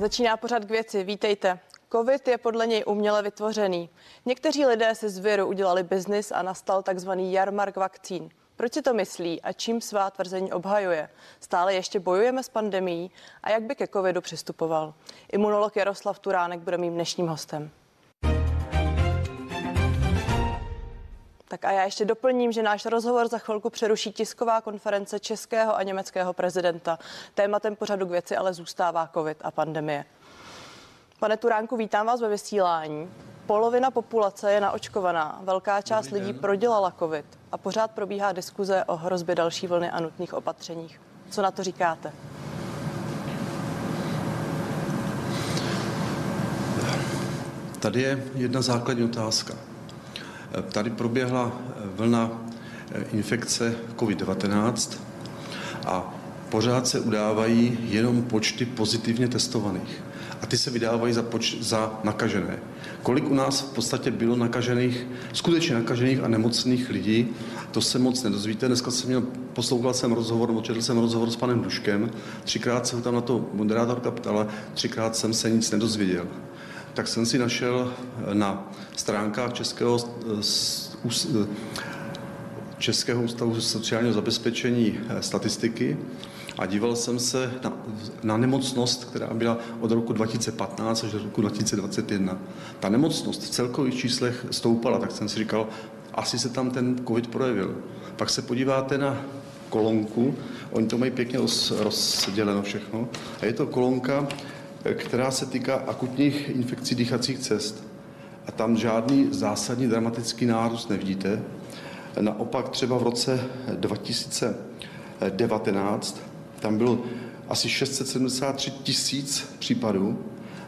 Začíná pořad k věci. Vítejte. Covid je podle něj uměle vytvořený. Někteří lidé si z viru udělali biznis a nastal takzvaný jarmark vakcín. Proč si to myslí a čím svá tvrzení obhajuje? Stále ještě bojujeme s pandemí a jak by ke covidu přistupoval? Imunolog Jaroslav Turánek bude mým dnešním hostem. Tak a já ještě doplním, že náš rozhovor za chvilku přeruší tisková konference českého a německého prezidenta. Tématem pořadu k věci ale zůstává covid a pandemie. Pane Turánku, vítám vás ve vysílání. Polovina populace je naočkovaná, velká část Dobrý lidí den. prodělala covid a pořád probíhá diskuze o hrozbě další vlny a nutných opatřeních. Co na to říkáte? Tady je jedna základní otázka. Tady proběhla vlna infekce COVID-19 a pořád se udávají jenom počty pozitivně testovaných. A ty se vydávají za, poč- za nakažené. Kolik u nás v podstatě bylo nakažených, skutečně nakažených a nemocných lidí, to se moc nedozvíte. Dneska jsem měl, poslouchal jsem rozhovor, četl jsem rozhovor s panem Duškem, třikrát se ho tam na to moderátorka ptala, třikrát jsem se nic nedozvěděl tak jsem si našel na stránkách Českého, Českého ústavu sociálního zabezpečení eh, statistiky a díval jsem se na, na nemocnost, která byla od roku 2015 až do roku 2021. Ta nemocnost v celkových číslech stoupala, tak jsem si říkal, asi se tam ten covid projevil. Pak se podíváte na kolonku, oni to mají pěkně roz, rozděleno všechno, a je to kolonka která se týká akutních infekcí dýchacích cest. A tam žádný zásadní dramatický nárůst nevidíte. Naopak třeba v roce 2019 tam bylo asi 673 tisíc případů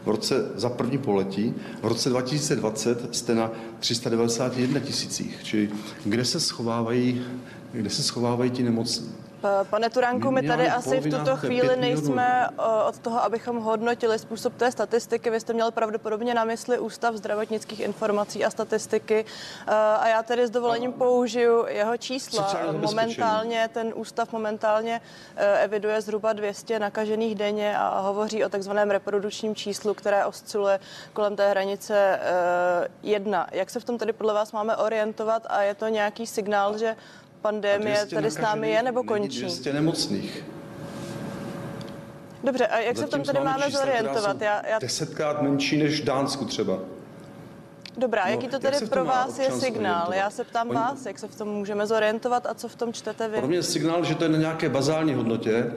v roce za první poletí. V roce 2020 jste na 391 tisících. Čili kde se schovávají, kde se schovávají ti nemocní? Pane Turánku, my tady asi v tuto chvíli nejsme od toho, abychom hodnotili způsob té statistiky. Vy jste měl pravděpodobně na mysli Ústav zdravotnických informací a statistiky a já tedy s dovolením použiju jeho čísla. Momentálně ten ústav momentálně eviduje zhruba 200 nakažených denně a hovoří o takzvaném reprodukčním číslu, které osciluje kolem té hranice e, jedna. Jak se v tom tedy podle vás máme orientovat a je to nějaký signál, že pandemie tady s námi je nebo končí? 200 nemocných. Dobře, a jak Zatím se v tom tedy máme zorientovat? Já, já... Desetkrát menší než v Dánsku třeba. Dobrá, no, jaký to tedy pro vás je signál? Já se ptám Oni... vás, jak se v tom můžeme zorientovat a co v tom čtete vy? Pro mě je signál, že to je na nějaké bazální hodnotě,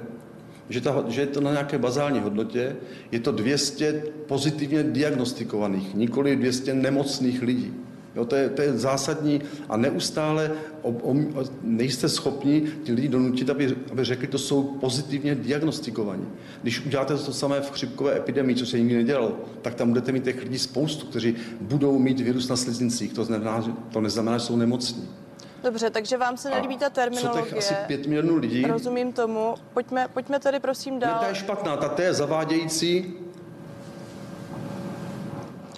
že, ta, že je to na nějaké bazální hodnotě, je to 200 pozitivně diagnostikovaných, nikoli 200 nemocných lidí. Jo, to, je, to je zásadní a neustále o, o, nejste schopni ty lidi donutit, aby, aby řekli, to jsou pozitivně diagnostikovaní. Když uděláte to samé v chřipkové epidemii, co se nikdy nedělalo, tak tam budete mít těch lidí spoustu, kteří budou mít virus na sliznicích. To, znamená, to neznamená, že jsou nemocní. Dobře, takže vám se nelíbí ta terminologie. Těch asi pět milionů lidí? Rozumím tomu. Pojďme, pojďme tedy prosím dál. Ne, ta je špatná, ta je zavádějící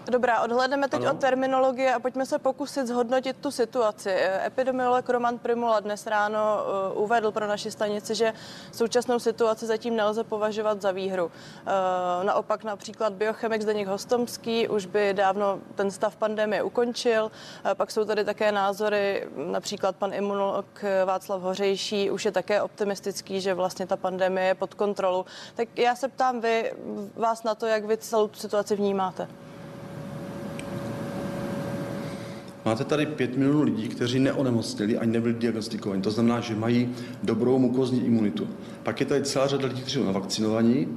Dobrá, odhledneme teď ano. od terminologie a pojďme se pokusit zhodnotit tu situaci. Epidemiolog Roman Primula dnes ráno uh, uvedl pro naši stanici, že současnou situaci zatím nelze považovat za výhru. Uh, naopak například biochemik Zdeněk Hostomský už by dávno ten stav pandemie ukončil. Pak jsou tady také názory, například pan imunolog Václav Hořejší už je také optimistický, že vlastně ta pandemie je pod kontrolou. Tak já se ptám vy, vás na to, jak vy celou tu situaci vnímáte. Máte tady 5 milionů lidí, kteří neonemocněli ani nebyli diagnostikovaní. To znamená, že mají dobrou mukozní imunitu. Pak je tady celá řada lidí, kteří jsou navakcinovaní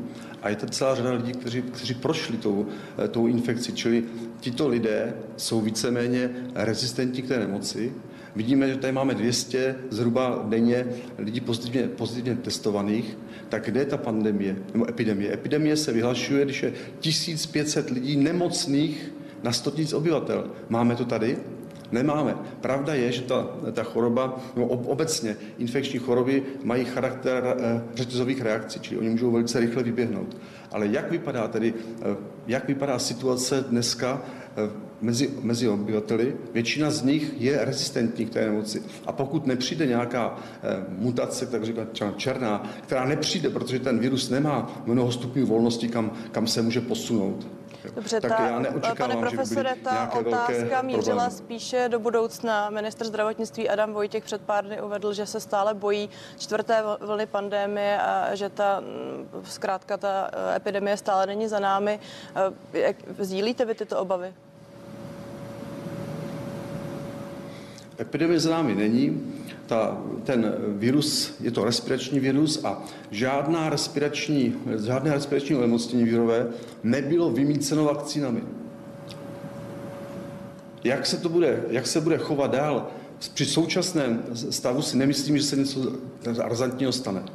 a je tady celá řada lidí, kteří, kteří prošli tou, eh, tou infekcí. Čili tito lidé jsou víceméně rezistentní k té nemoci. Vidíme, že tady máme 200 zhruba denně lidí pozitivně, pozitivně testovaných. Tak kde je ta pandemie nebo epidemie? Epidemie se vyhlašuje, když je 1500 lidí nemocných na 100 000 obyvatel. Máme to tady? Nemáme. Pravda je, že ta, ta choroba, no obecně infekční choroby mají charakter e, řetězových reakcí, čili oni můžou velice rychle vyběhnout. Ale jak vypadá tedy, e, jak vypadá situace dneska mezi, mezi obyvateli, většina z nich je rezistentní k té nemoci. A pokud nepřijde nějaká mutace, tak říkat černá, která nepřijde, protože ten virus nemá mnoho stupňů volnosti, kam, kam se může posunout, Dobře, tak ta, já pane profesore, ta otázka mířila problémy. spíše do budoucna. Ministr zdravotnictví Adam Vojtěch před pár dny uvedl, že se stále bojí čtvrté vlny pandemie a že ta, mm, zkrátka ta eh, epidemie stále není za námi. Eh, jak, sdílíte vy tyto obavy? Epidemie za námi není ta, ten virus, je to respirační virus a žádná respirační, žádné respirační onemocnění virové nebylo vymíceno vakcínami. Jak se to bude, jak se bude chovat dál, při současném stavu si nemyslím, že se něco razantního stane. Uh,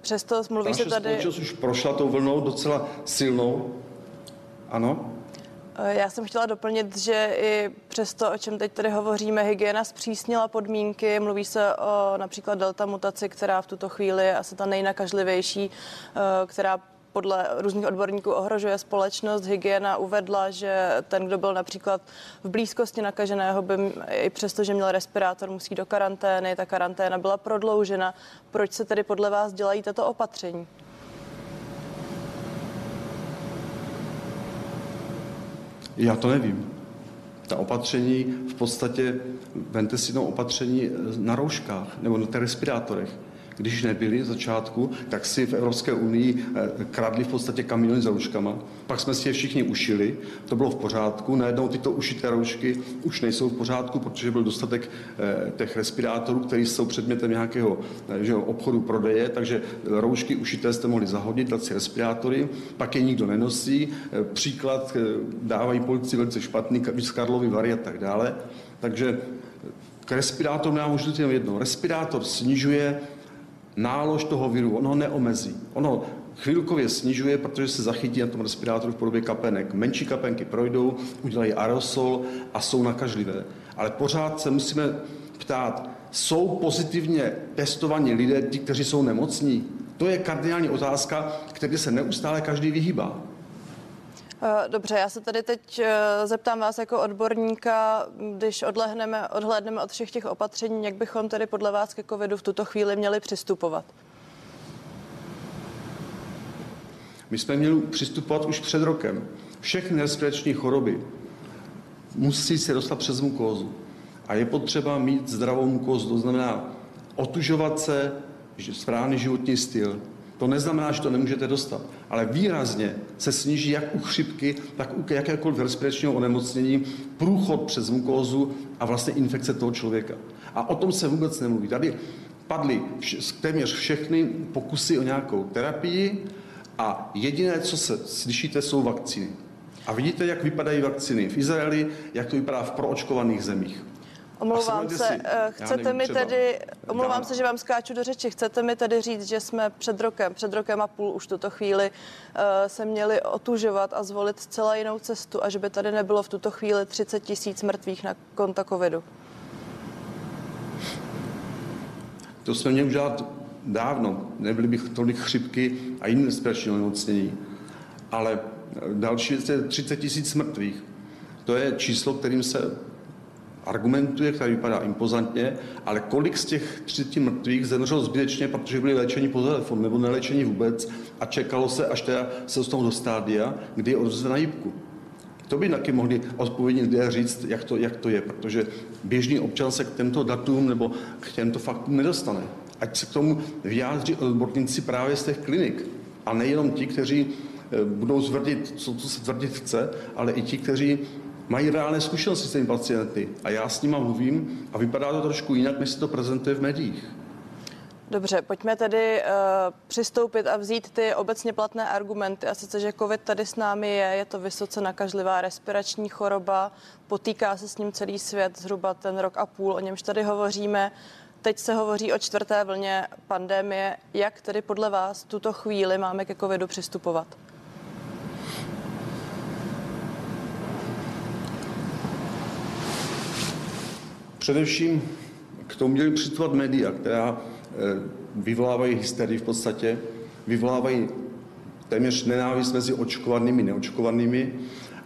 přesto mluví se tady... společnost už prošla tou vlnou docela silnou. Ano? Eh, já jsem chtěla doplnit, že i přesto, o čem teď tady hovoříme, hygiena zpřísnila podmínky. Mluví se o například delta mutaci, která v tuto chvíli je asi ta nejnakažlivější, eh, která podle různých odborníků ohrožuje společnost. Hygiena uvedla, že ten, kdo byl například v blízkosti nakaženého, by i přesto, že měl respirátor, musí do karantény. Ta karanténa byla prodloužena. Proč se tedy podle vás dělají tato opatření? Já to nevím. Ta opatření v podstatě, vente si no opatření na rouškách nebo na těch respirátorech když nebyli v začátku, tak si v Evropské unii eh, kradli v podstatě kamiony za rouškama. Pak jsme si je všichni ušili, to bylo v pořádku. Najednou tyto ušité roušky už nejsou v pořádku, protože byl dostatek eh, těch respirátorů, které jsou předmětem nějakého eh, že, obchodu prodeje, takže roušky ušité jste mohli zahodit, dát si respirátory, pak je nikdo nenosí. Příklad dávají policii velice špatný, z Karlovy Vary a tak dále. Takže k respirátoru nám můžu jenom jedno. Respirátor snižuje nálož toho viru, ono ho neomezí. Ono chvilkově snižuje, protože se zachytí na tom respirátoru v podobě kapenek. Menší kapenky projdou, udělají aerosol a jsou nakažlivé. Ale pořád se musíme ptát, jsou pozitivně testovaní lidé, ti, kteří jsou nemocní? To je kardinální otázka, který se neustále každý vyhýbá. Eh, dobře, já se tady teď eh, zeptám vás jako odborníka, když odlehneme, odhlédneme od všech těch opatření, jak bychom tedy podle vás ke covidu v tuto chvíli měli přistupovat? My jsme měli přistupovat už před rokem. Všechny respirační choroby musí se dostat přes mukózu. A je potřeba mít zdravou mukózu, to znamená otužovat se, správný životní styl, to neznamená, že to nemůžete dostat, ale výrazně se sníží jak u chřipky, tak u jakékoliv respiračního onemocnění průchod přes mukózu a vlastně infekce toho člověka. A o tom se vůbec nemluví. Tady padly téměř všechny pokusy o nějakou terapii a jediné, co se slyšíte, jsou vakcíny. A vidíte, jak vypadají vakcíny v Izraeli, jak to vypadá v proočkovaných zemích. Omlouvám se, si, eh, chcete mi tedy, omlouvám se, že vám skáču do řeči, chcete mi tedy říct, že jsme před rokem, před rokem a půl už tuto chvíli uh, se měli otužovat a zvolit zcela jinou cestu a že by tady nebylo v tuto chvíli 30 tisíc mrtvých na konta covidu? To jsme měli udělat dávno. Nebyly bych tolik chřipky a jiné respirační onemocnění. Ale další je 30 tisíc mrtvých. To je číslo, kterým se argumentuje, který vypadá impozantně, ale kolik z těch 30 mrtvých zemřelo zbytečně, protože byli léčeni po telefonu nebo neléčeni vůbec a čekalo se, až teda se dostanou do stádia, kdy je odvezena jípku. To by taky mohli odpovědní lidé říct, jak to, jak to je, protože běžný občan se k těmto datům nebo k těmto faktům nedostane. Ať se k tomu vyjádří odborníci právě z těch klinik. A nejenom ti, kteří eh, budou zvrdit, co, co se tvrdit chce, ale i ti, kteří mají reálné zkušenosti s těmi pacienty a já s nimi mluvím a vypadá to trošku jinak, než se to prezentuje v médiích. Dobře, pojďme tedy uh, přistoupit a vzít ty obecně platné argumenty. A sice, že COVID tady s námi je, je to vysoce nakažlivá respirační choroba, potýká se s ním celý svět zhruba ten rok a půl, o němž tady hovoříme. Teď se hovoří o čtvrté vlně pandemie. Jak tedy podle vás tuto chvíli máme ke covidu přistupovat? Především k tomu měli přistupovat média, která eh, vyvolávají hysterii v podstatě, vyvolávají téměř nenávist mezi očkovanými a neočkovanými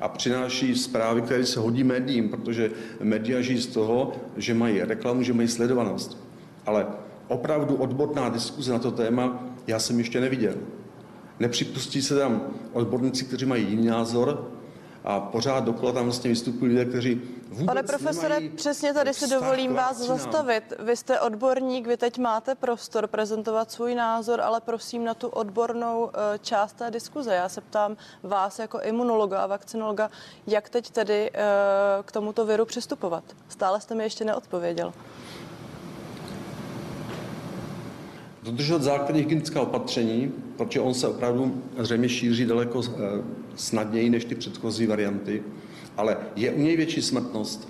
a přináší zprávy, které se hodí médiím, protože média žijí z toho, že mají reklamu, že mají sledovanost. Ale opravdu odborná diskuze na to téma já jsem ještě neviděl. Nepřipustí se tam odborníci, kteří mají jiný názor, a pořád dokola tam vlastně vystupují lidé, kteří vůbec Pane profesore, přesně tady si dovolím vás zastavit. Vy jste odborník, vy teď máte prostor prezentovat svůj názor, ale prosím na tu odbornou eh, část té diskuze. Já se ptám vás jako imunologa a vakcinologa, jak teď tedy eh, k tomuto viru přistupovat. Stále jste mi ještě neodpověděl. Dodržovat základní hygienická opatření, protože on se opravdu zřejmě šíří daleko eh, snadněji než ty předchozí varianty, ale je u něj větší smrtnost.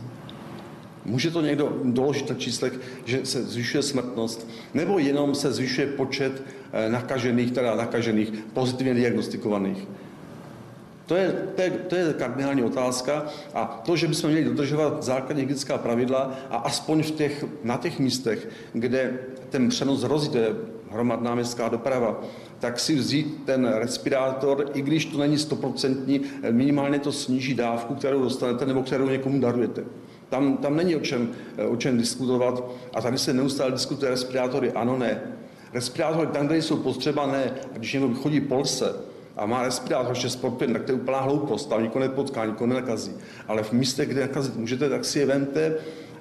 Může to někdo doložit na číslech, že se zvyšuje smrtnost, nebo jenom se zvyšuje počet eh, nakažených, teda nakažených, pozitivně diagnostikovaných. To je, to, je, to je kardinální otázka a to, že bychom měli dodržovat základní hygienická pravidla a aspoň v těch, na těch místech, kde ten přenos hrozí, to je hromadná městská doprava, tak si vzít ten respirátor, i když to není stoprocentní, minimálně to sníží dávku, kterou dostanete nebo kterou někomu darujete. Tam, tam není o čem, o čem diskutovat a tady se neustále diskutuje respirátory, ano, ne. Respirátory tam, kde jsou potřeba, ne. A když někdo chodí Polse, a má respirátor ještě sportuje, tak to je úplná hloupost, tam nikoho nepotká, nikoho nenakazí. Ale v místech, kde nakazit můžete, tak si je vemte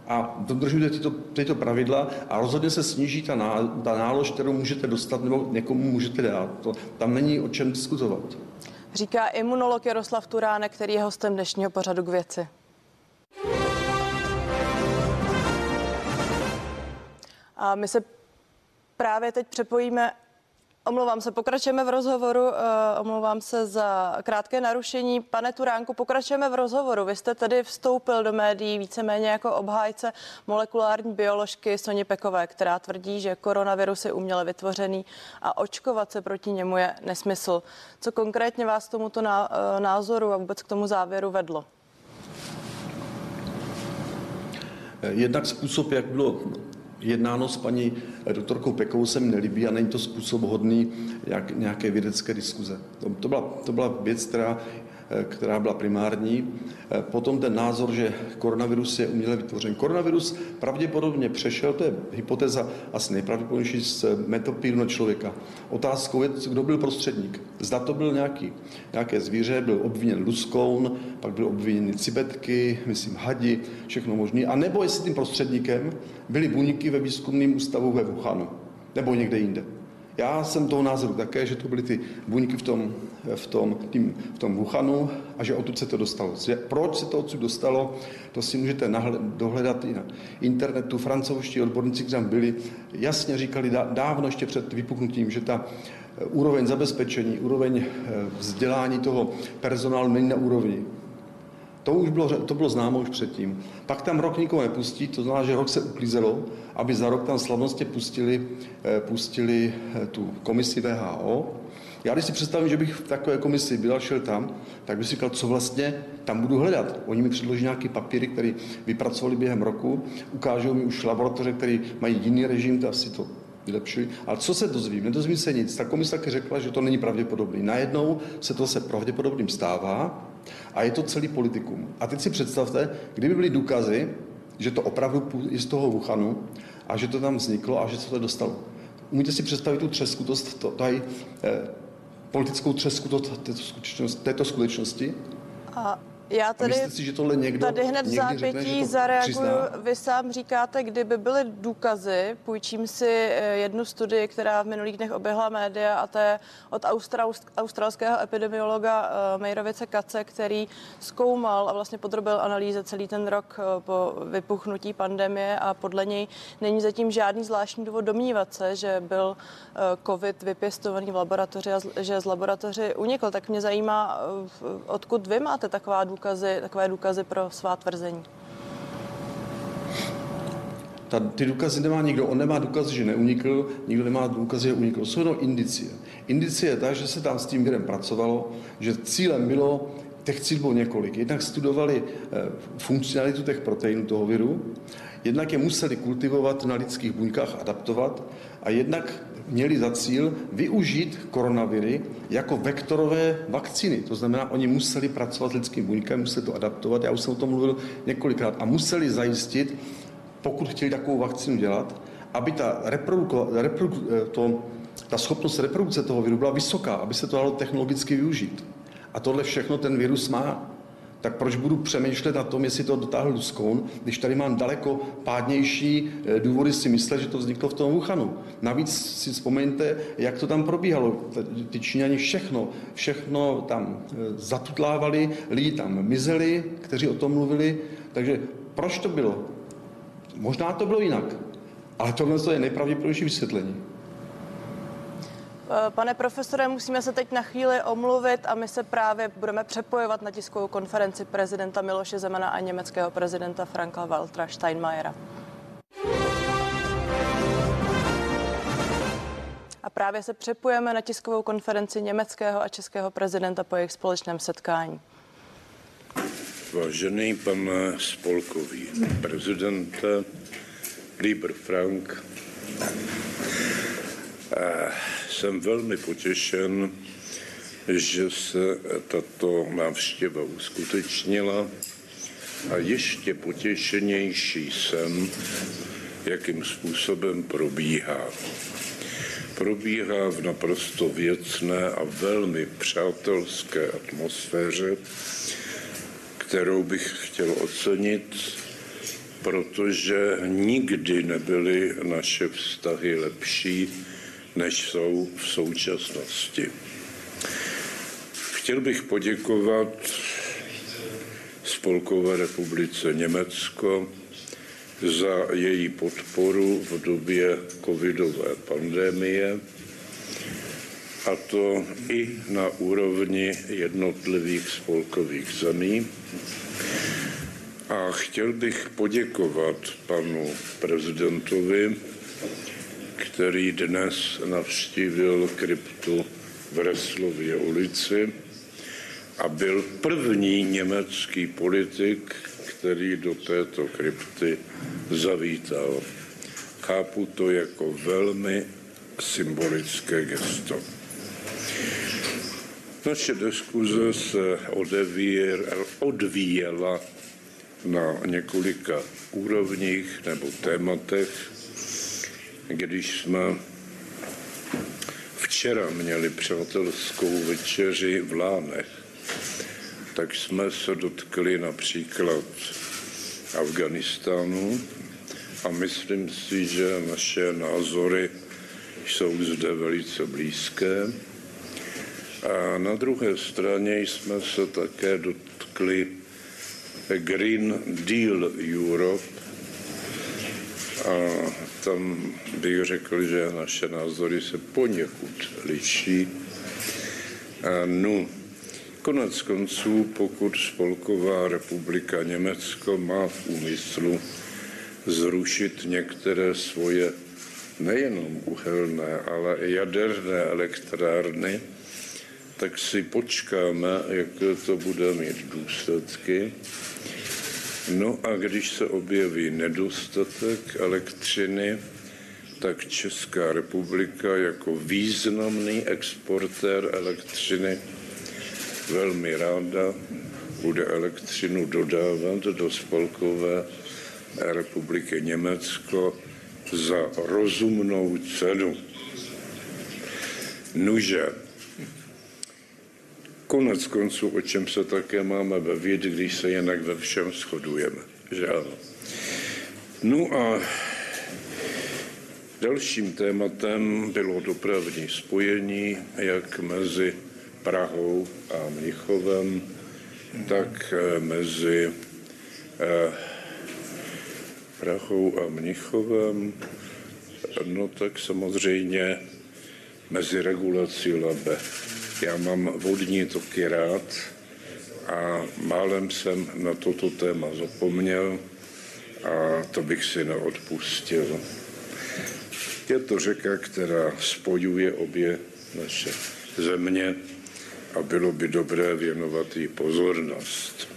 a dodržujte tyto, tyto pravidla a rozhodně se sníží ta, ná, ta nálož, kterou můžete dostat nebo někomu můžete dát. To, tam není o čem diskutovat. Říká imunolog Jaroslav Turánek, který je hostem dnešního pořadu k věci. A my se právě teď přepojíme Omlouvám se, pokračujeme v rozhovoru. Uh, omlouvám se za krátké narušení. Pane Turánku, pokračujeme v rozhovoru. Vy jste tedy vstoupil do médií víceméně jako obhájce molekulární bioložky Soni Pekové, která tvrdí, že koronavirus je uměle vytvořený a očkovat se proti němu je nesmysl. Co konkrétně vás tomuto uh, názoru a vůbec k tomu závěru vedlo? Jednak způsob, jak bylo jednáno s paní doktorkou Pekovou se mi nelíbí a není to způsob hodný jak nějaké vědecké diskuze. To, to, byla, to byla věc, která která byla primární. Eh, potom ten názor, že koronavirus je uměle vytvořen. Koronavirus pravděpodobně přešel, to je hypotéza asi nejpravděpodobnější, z metopíru člověka. Otázkou je, kdo byl prostředník. Zda to byl nějaký, nějaké zvíře, byl obviněn luskoun, pak byl obviněn cibetky, myslím hadi, všechno možné. A nebo jestli tím prostředníkem byly buňky ve výzkumném ústavu ve Wuhanu nebo někde jinde. Já jsem toho názoru také, že to byly ty buňky v tom, v tom, tým, v tom Wuhanu a že odtud se to dostalo. Proč se to odsud dostalo, to si můžete nahled, dohledat i na internetu. Francouzští odborníci, kteří tam byli, jasně říkali dávno ještě před vypuknutím, že ta eh, úroveň zabezpečení, úroveň eh, vzdělání toho personálu není na úrovni. To už bylo, to bylo známo už předtím. Pak tam rok nikoho nepustí, to znamená, že rok se uklízelo, aby za rok tam slavnostně pustili, eh, pustili eh, tu komisi VHO. Já když si představím, že bych v takové komisi byl, šel tam, tak bych si říkal, co vlastně tam budu hledat. Oni mi předloží nějaké papíry, které vypracovali během roku, ukážou mi už laboratoře, které mají jiný režim, to asi to vylepšují. Ale co se dozvím? Nedozvím se nic. Ta komise taky řekla, že to není pravděpodobný. Najednou se to se pravděpodobným stává a je to celý politikum. A teď si představte, kdyby byly důkazy, že to opravdu je z toho Wuhanu a že to tam vzniklo a že se to dostalo. Umíte si představit tu třeskutost, to, tady, eh, politickou třeskutost této skutečnosti? Této skutečnosti? A já tady, si, že tohle někdo, tady hned v zápětí zareaguju. Vy sám říkáte, kdyby byly důkazy, půjčím si eh, jednu studii, která v minulých dnech oběhla média a to je od australského epidemiologa eh, Mejrovice Kace, který zkoumal a vlastně podrobil analýze celý ten rok eh, po vypuchnutí pandemie a podle něj není zatím žádný zvláštní důvod domnívat se, že byl covid vypěstovaný v laboratoři a že z laboratoři unikl. Tak mě zajímá, odkud vy máte taková důkazy, takové důkazy pro svá tvrzení? Ta, ty důkazy nemá nikdo. On nemá důkazy, že neunikl, nikdo nemá důkazy, že unikl. Jsou jenom indicie. Indicie je ta, že se tam s tím virem pracovalo, že cílem bylo, těch cílů bylo několik. Jednak studovali eh, funkcionalitu těch proteinů toho viru, jednak je museli kultivovat na lidských buňkách, adaptovat a jednak měli za cíl využít koronaviry jako vektorové vakcíny. To znamená, oni museli pracovat s lidským buňkem, museli to adaptovat, já už jsem o tom mluvil několikrát, a museli zajistit, pokud chtěli takovou vakcínu dělat, aby ta, eh, to, ta schopnost reprodukce toho viru byla vysoká, aby se to dalo technologicky využít. A tohle všechno ten virus má tak proč budu přemýšlet na tom, jestli to dotáhl Luskoun, když tady mám daleko pádnější eh, důvody si myslet, že to vzniklo v tom Wuhanu. Navíc si vzpomeňte, jak to tam probíhalo. Ty Číňani všechno, všechno tam eh, zatutlávali, lidi tam mizeli, kteří o tom mluvili. Takže proč to bylo? Možná to bylo jinak, ale tohle je nejpravděpodobnější vysvětlení. Eh, pane profesore, musíme se teď na chvíli omluvit a my se právě budeme přepojovat na tiskovou konferenci prezidenta Miloše Zemana a německého prezidenta Franka Waltera Steinmeiera. A právě se přepujeme na tiskovou konferenci německého a českého prezidenta po jejich společném setkání. Vážený pane spolkový prezidente, Lieber Frank, eh, jsem velmi potěšen, že se tato návštěva uskutečnila a ještě potěšenější jsem, jakým způsobem probíhá. Probíhá v naprosto věcné a velmi přátelské atmosféře, kterou bych chtěl ocenit, protože nikdy nebyly naše vztahy lepší, než jsou v současnosti. Chtěl bych poděkovat Spolkové republice Německo za její podporu v době covidové pandemie, a to i na úrovni jednotlivých spolkových zemí. A chtěl bych poděkovat panu prezidentovi který dnes navštívil kryptu v Reslově ulici a byl první německý politik, který do této krypty zavítal. Chápu to jako velmi symbolické gesto. Naše diskuze se odvíjela na několika úrovních nebo tématech, když jsme včera měli přátelskou večeři v Lánech, tak jsme se dotkli například Afganistánu a myslím si, že naše názory jsou zde velice blízké. A na druhé straně jsme se také dotkli Green Deal Europe, a tam bych řekl, že naše názory se poněkud liší. A no, konec konců, pokud Spolková republika Německo má v úmyslu zrušit některé svoje nejenom uhelné, ale i jaderné elektrárny, tak si počkáme, jaké to bude mít důsledky No a když se objeví nedostatek elektřiny, tak Česká republika jako významný exportér elektřiny velmi ráda bude elektřinu dodávat do Spolkové republiky Německo za rozumnou cenu. Nuže, konec konců, o čem se také máme bavit, když se jinak ve všem shodujeme. Že ano. No a dalším tématem bylo dopravní spojení, jak mezi Prahou a Mnichovem, tak eh, mezi eh, Prahou a Mnichovem, no tak samozřejmě mezi regulací Labe já mám vodní toky rád a málem jsem na toto téma zapomněl a to bych si neodpustil. Je to řeka, která spojuje obě naše země a bylo by dobré věnovat jí pozornost.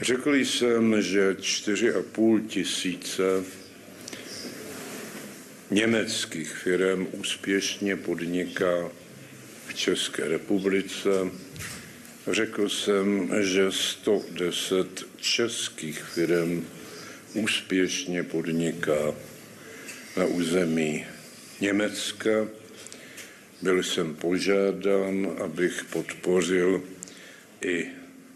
Řekl jsem, že 4,5 tisíce německých firm úspěšně podniká České republice. Řekl jsem, že 110 českých firm úspěšně podniká na území Německa. Byl jsem požádán, abych podpořil i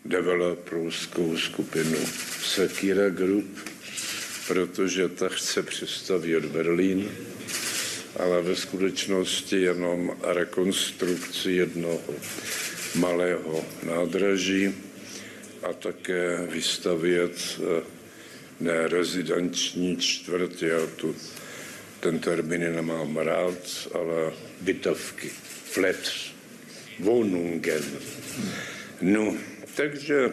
developerskou skupinu Sekira Group, protože ta chce přestavět Berlín, ale ve skutečnosti jenom rekonstrukci jednoho malého nádraží a také vystavět eh, ne rezidenční čtvrt, já tu ten termín nemám rád, ale bytovky, flats, Wohnungen. No, takže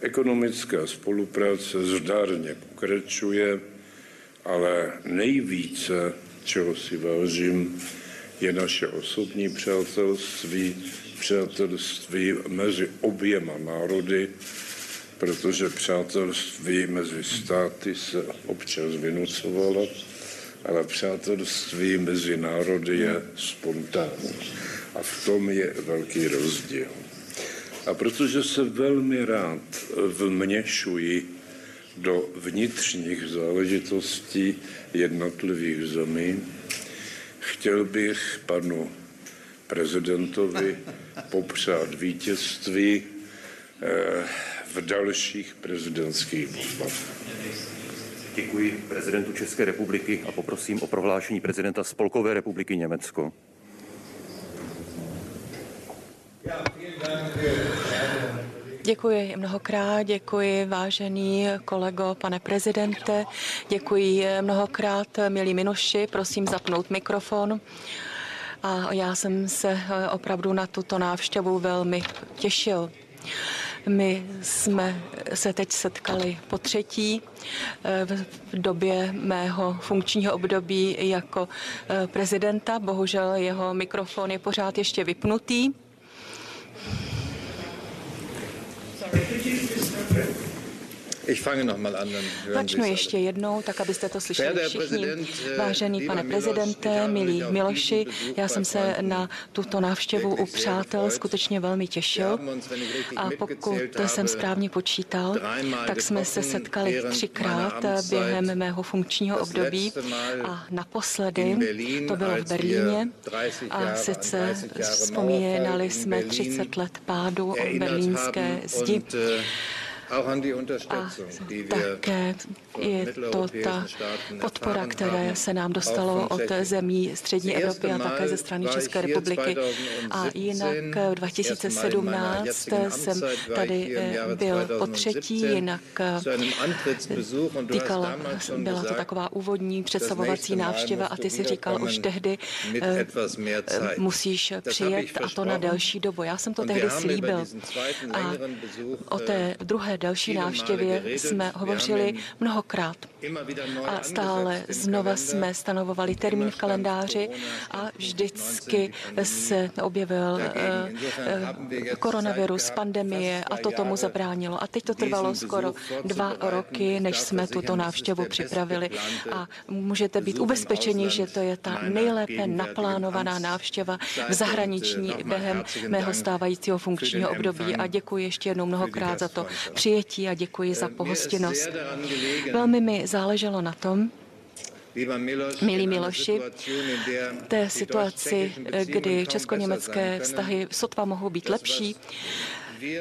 ekonomická spolupráce zdárně pokračuje, ale nejvíce, čeho si vážím, je naše osobní přátelství, přátelství mezi oběma národy, protože přátelství mezi státy se občas vynucovalo, ale přátelství mezi národy je spontánní. A v tom je velký rozdíl. A protože se velmi rád vměšuji do vnitřních záležitostí jednotlivých zemí, chtěl bych panu prezidentovi popřát vítězství eh, v dalších prezidentských volbách. Děkuji prezidentu České republiky a poprosím o prohlášení prezidenta Spolkové republiky Německo. Děkuji mnohokrát, děkuji vážený kolego, pane prezidente, děkuji mnohokrát, milí Minuši, prosím zapnout mikrofon. A já jsem se opravdu na tuto návštěvu velmi těšil. My jsme se teď setkali po třetí eh, v době mého funkčního období jako eh, prezidenta. Bohužel jeho mikrofon je pořád ještě vypnutý. Začnu ještě jednou, tak abyste to slyšeli všichni. Vážený pane prezidente, milí Miloši, já jsem se na tuto návštěvu u přátel skutečně velmi těšil. A pokud jsem správně počítal, tak jsme se setkali třikrát během mého funkčního období a naposledy to bylo v Berlíně. A sice vzpomínali jsme 30 let pádu berlínské zdi. A také je to ta podpora, které se nám dostalo od zemí střední Evropy a také ze strany České republiky. A jinak v 2017 jsem tady eh, byl po třetí, jinak eh, týkala, byla to taková úvodní představovací návštěva a ty si říkal už tehdy, eh, musíš přijet a to na delší dobu. Já jsem to tehdy slíbil. A o té druhé další návštěvě jsme hovořili mnohokrát. A stále znova jsme stanovovali termín v kalendáři a vždycky se objevil eh, eh, koronavirus, pandemie a to tomu zabránilo. A teď to trvalo skoro dva roky, než jsme tuto návštěvu připravili. a můžete být ubezpečeni, že to je ta nejlépe naplánovaná návštěva v zahraniční během mého stávajícího funkčního období. A děkuji ještě jednou mnohokrát za to přijetí a děkuji za pohostinnost. Velmi mi záleželo na tom, Milí Miloši, té situaci, kdy česko-německé vztahy sotva mohou být lepší.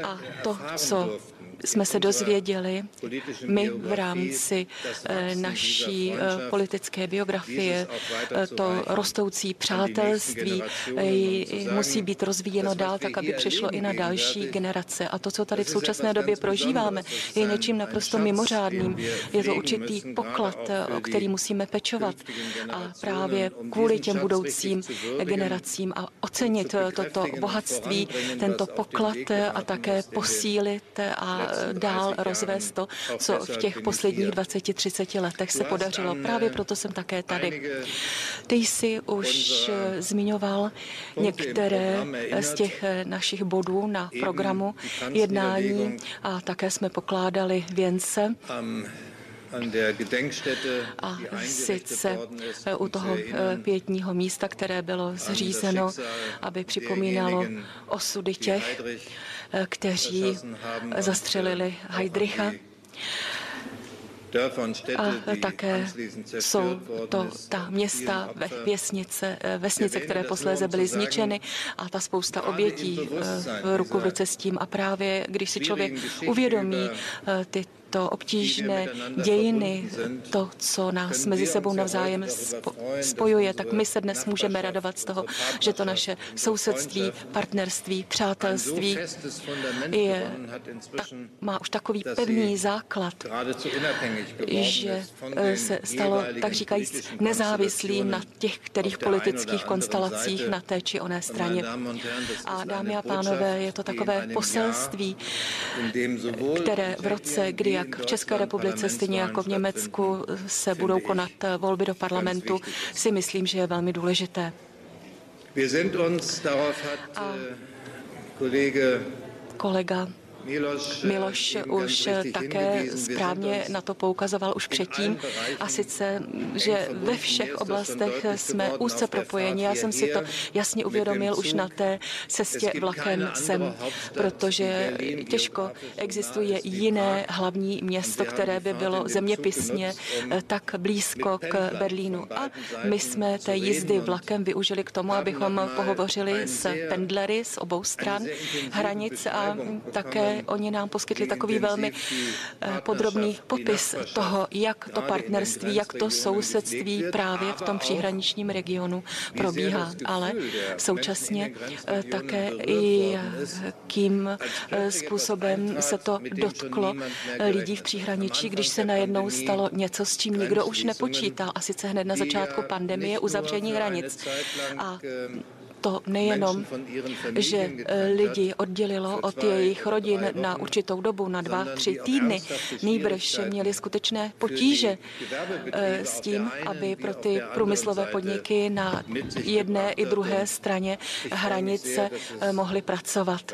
a to, co jsme se dozvěděli my v rámci eh, naší eh, politické biografie, eh, to rostoucí přátelství musí být rozvíjeno dál, tak aby přišlo i na další generace. A to, co tady v současné době prožíváme, je něčím naprosto mimořádným. Je to určitý poklad, o který musíme pečovat. A právě kvůli těm budoucím generacím a ocenit toto bohatství, tento poklad a také posílit a dál rozvést to, co v těch posledních 20-30 letech se podařilo. Právě proto jsem také tady. Ty jsi už eh, zmiňoval některé z těch eh, našich bodů na programu jednání a také jsme pokládali věnce a sice u toho pětního místa, které bylo zřízeno, aby připomínalo osudy těch, kteří zastřelili Heidricha a také jsou to ta města, vesnice, vesnice, které posléze byly zničeny a ta spousta obětí v ruku v ruce s tím. A právě když si člověk uvědomí ty to obtížné dějiny, to, co nás mezi sebou navzájem spojuje, tak my se dnes můžeme radovat z toho, že to naše sousedství, partnerství, přátelství je, tak, má už takový pevný základ, že eh, se stalo, tak říkajíc, nezávislým na těch, kterých politických konstelacích na té či oné straně. A dámy a pánové, je to takové poselství, které v roce, kdy jak jak v České republice, stejně jako v Německu se budou konat volby do parlamentu, si myslím, že je velmi důležité. A kolega Miloš už také správně na to poukazoval už předtím a sice, že ve všech oblastech jsme úzce propojeni. Já jsem si to jasně uvědomil už na té cestě vlakem sem, protože těžko existuje jiné hlavní město, které by bylo zeměpisně tak blízko k Berlínu. A my jsme té jízdy vlakem využili k tomu, abychom pohovořili s pendlery z obou stran hranic a také oni nám poskytli takový velmi eh, podrobný popis toho, jak to partnerství, jak to sousedství právě v tom příhraničním regionu probíhá. Ale současně eh, také i kým eh, způsobem se to dotklo lidí v příhraničí, když se najednou stalo něco, s čím nikdo už nepočítal, a sice hned na začátku pandemie uzavření hranic. A to nejenom, že eh, lidi oddělilo od jejich rodin na určitou dobu, na dva, tři týdny, nýbrž měli skutečné potíže eh, s tím, aby pro ty průmyslové podniky na jedné i druhé straně hranice eh, mohly pracovat.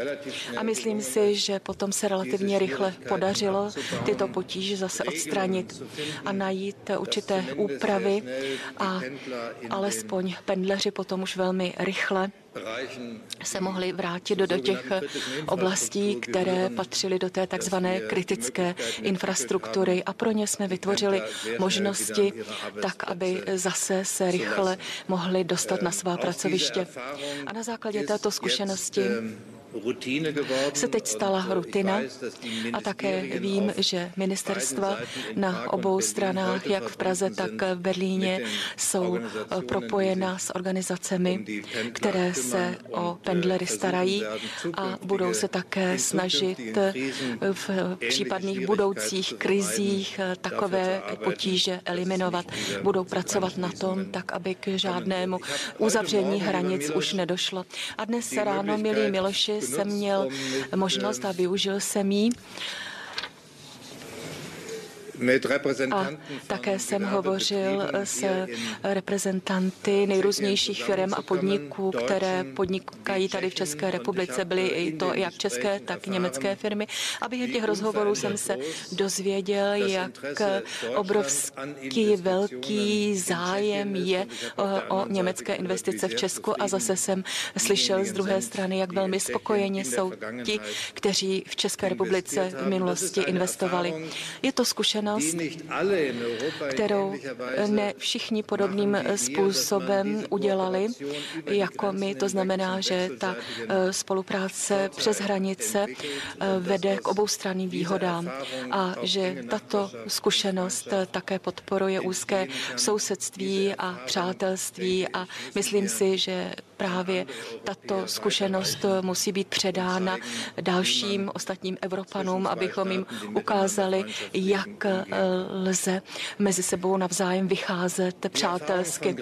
A myslím si, že potom se relativně rychle podařilo tyto potíže zase odstranit a najít určité úpravy a alespoň pendleři potom už velmi rychle se mohli vrátit do, do těch oblastí, které patřily do té takzvané kritické infrastruktury a pro ně jsme vytvořili možnosti tak, aby zase se rychle mohli dostat na svá pracoviště. A na základě této zkušenosti se teď stala rutina a také vím, že ministerstva na obou stranách, jak v Praze, tak v Berlíně, jsou propojena s organizacemi, které se o pendlery starají a budou se také snažit v případných budoucích krizích takové potíže eliminovat. Budou pracovat na tom, tak aby k žádnému uzavření hranic už nedošlo. A dnes ráno, milí Miloši, jsem měl možnost a využil jsem ji a také jsem hovořil s reprezentanty nejrůznějších firm a podniků, které podnikají tady v České republice. Byly to jak české, tak německé firmy. A během těch rozhovorů jsem se dozvěděl, jak obrovský velký zájem je o německé investice v Česku a zase jsem slyšel z druhé strany, jak velmi spokojeni jsou ti, kteří v České republice v minulosti investovali. Je to zkušenost, zkušenost, kterou ne všichni podobným způsobem udělali, jako my. To znamená, že ta eh, spolupráce přes hranice eh, vede k oboustranným výhodám a že tato zkušenost eh, také podporuje úzké sousedství a přátelství a myslím si, že právě tato zkušenost musí být předána dalším ostatním Evropanům, abychom jim ukázali, jak lze mezi sebou navzájem vycházet přátelsky.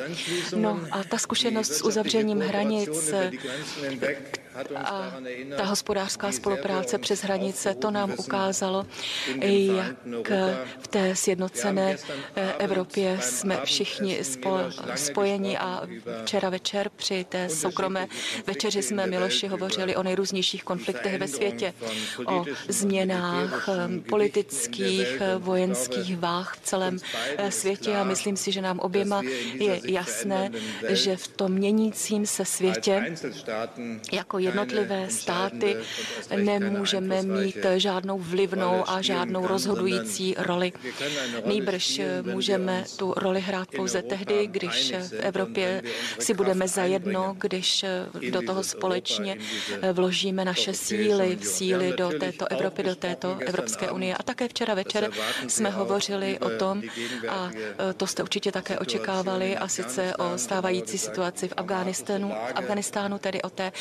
No a ta zkušenost s uzavřením hranic, a ta hospodářská spolupráce přes hranice, to nám ukázalo, jak v té sjednocené Evropě jsme všichni spojeni a včera večer při té soukromé večeři jsme Miloši hovořili o nejrůznějších konfliktech ve světě, o změnách politických, vojenských váh v celém světě. A myslím si, že nám oběma je jasné, že v tom měnícím se světě jako jednotlivé státy nemůžeme mít žádnou vlivnou a žádnou rozhodující roli. Nejbrž můžeme tu roli hrát pouze tehdy, když v Evropě si budeme zajedno, když do toho společně vložíme naše síly, síly do této Evropy, do této Evropské unie. A také včera večer jsme hovořili o tom, a to jste určitě také očekávali, a sice o stávající situaci v Afganistánu, Afganistánu tedy o té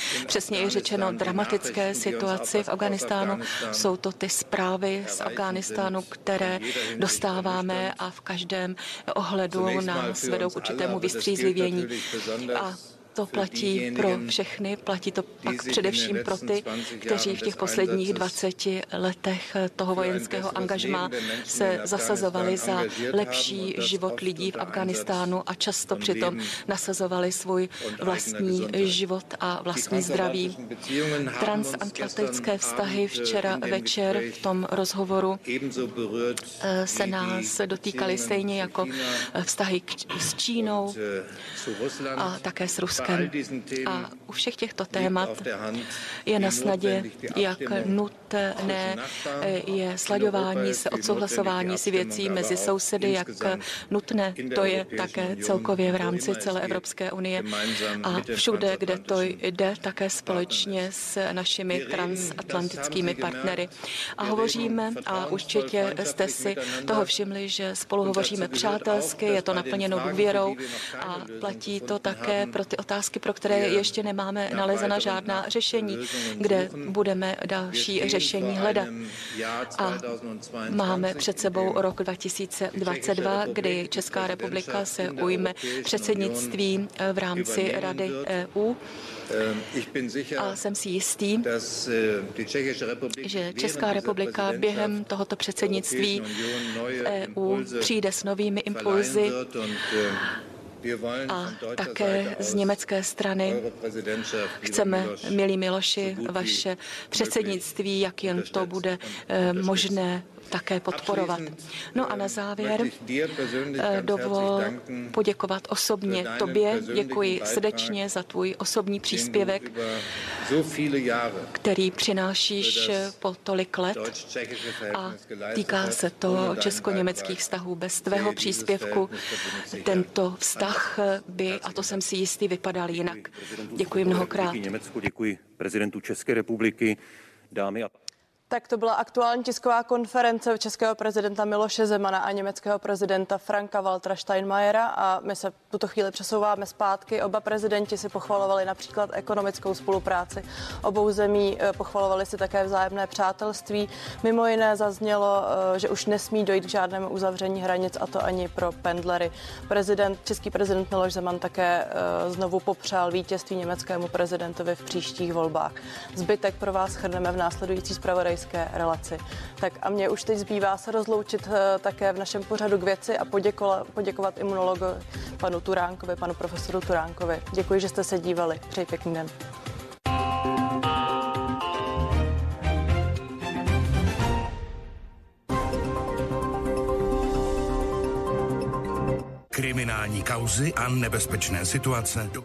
přesněji řečeno dramatické situaci v Afganistánu. Jsou to ty zprávy z Afganistánu, které dostáváme a v každém ohledu nás vedou k určitému vystřízlivění. A to platí pro všechny, platí to pak především pro ty, kteří v těch posledních 20 letech toho vojenského angažmá se zasazovali za lepší život lidí v Afganistánu a často přitom nasazovali svůj vlastní život a vlastní zdraví. Transatlantické vztahy včera večer v tom rozhovoru eh, se nás dotýkaly stejně jako vztahy s Čínou a také s Ruskem. Ruskem. A u všech těchto témat je na snadě, jak nutné je slaďování se, odsouhlasování si věcí mezi sousedy, jak nutné to je také celkově v rámci celé Evropské unie a všude, kde to jde, také společně s našimi transatlantickými partnery. A hovoříme, a určitě jste si toho všimli, že spolu hovoříme přátelsky, je to naplněno důvěrou a platí to také pro ty otázky, pro které ještě nemáme nalezena žádná řešení, kde budeme další řešení hledat. A máme před sebou rok 2022, kdy Česká republika se ujme předsednictví v rámci Rady EU. A jsem si jistý, že Česká republika během tohoto předsednictví EU přijde s novými impulzy a také z německé strany chceme, milí Miloši, vaše předsednictví, jak jen to bude eh, možné také podporovat. No a na závěr eh, dovol poděkovat osobně tobě. Děkuji srdečně za tvůj osobní příspěvek, který přinášíš po tolik let a týká se to česko-německých vztahů. Bez tvého příspěvku tento vztah by, a to jsem si jistý, vypadal jinak. Děkuji mnohokrát. Německu děkuji prezidentu České republiky, dámy a tak to byla aktuální tisková konference českého prezidenta Miloše Zemana a německého prezidenta Franka Waltera Steinmeiera a my se tuto chvíli přesouváme zpátky. Oba prezidenti si pochvalovali například ekonomickou spolupráci. Obou zemí eh, pochvalovali si také vzájemné přátelství. Mimo jiné zaznělo, eh, že už nesmí dojít k žádnému uzavření hranic a to ani pro pendlery. Prezident, český prezident Miloš Zeman také eh, znovu popřál vítězství německému prezidentovi v příštích volbách. Zbytek pro vás chrneme v následující zpravodaj zpravodajské relaci. Tak a mě už teď zbývá se rozloučit eh, také v našem pořadu k věci a poděkovat, imunologu panu Turánkovi, panu profesoru Turánkovi. Děkuji, že jste se dívali. Přeji pěkný den. Kriminální kauzy a nebezpečné situace, do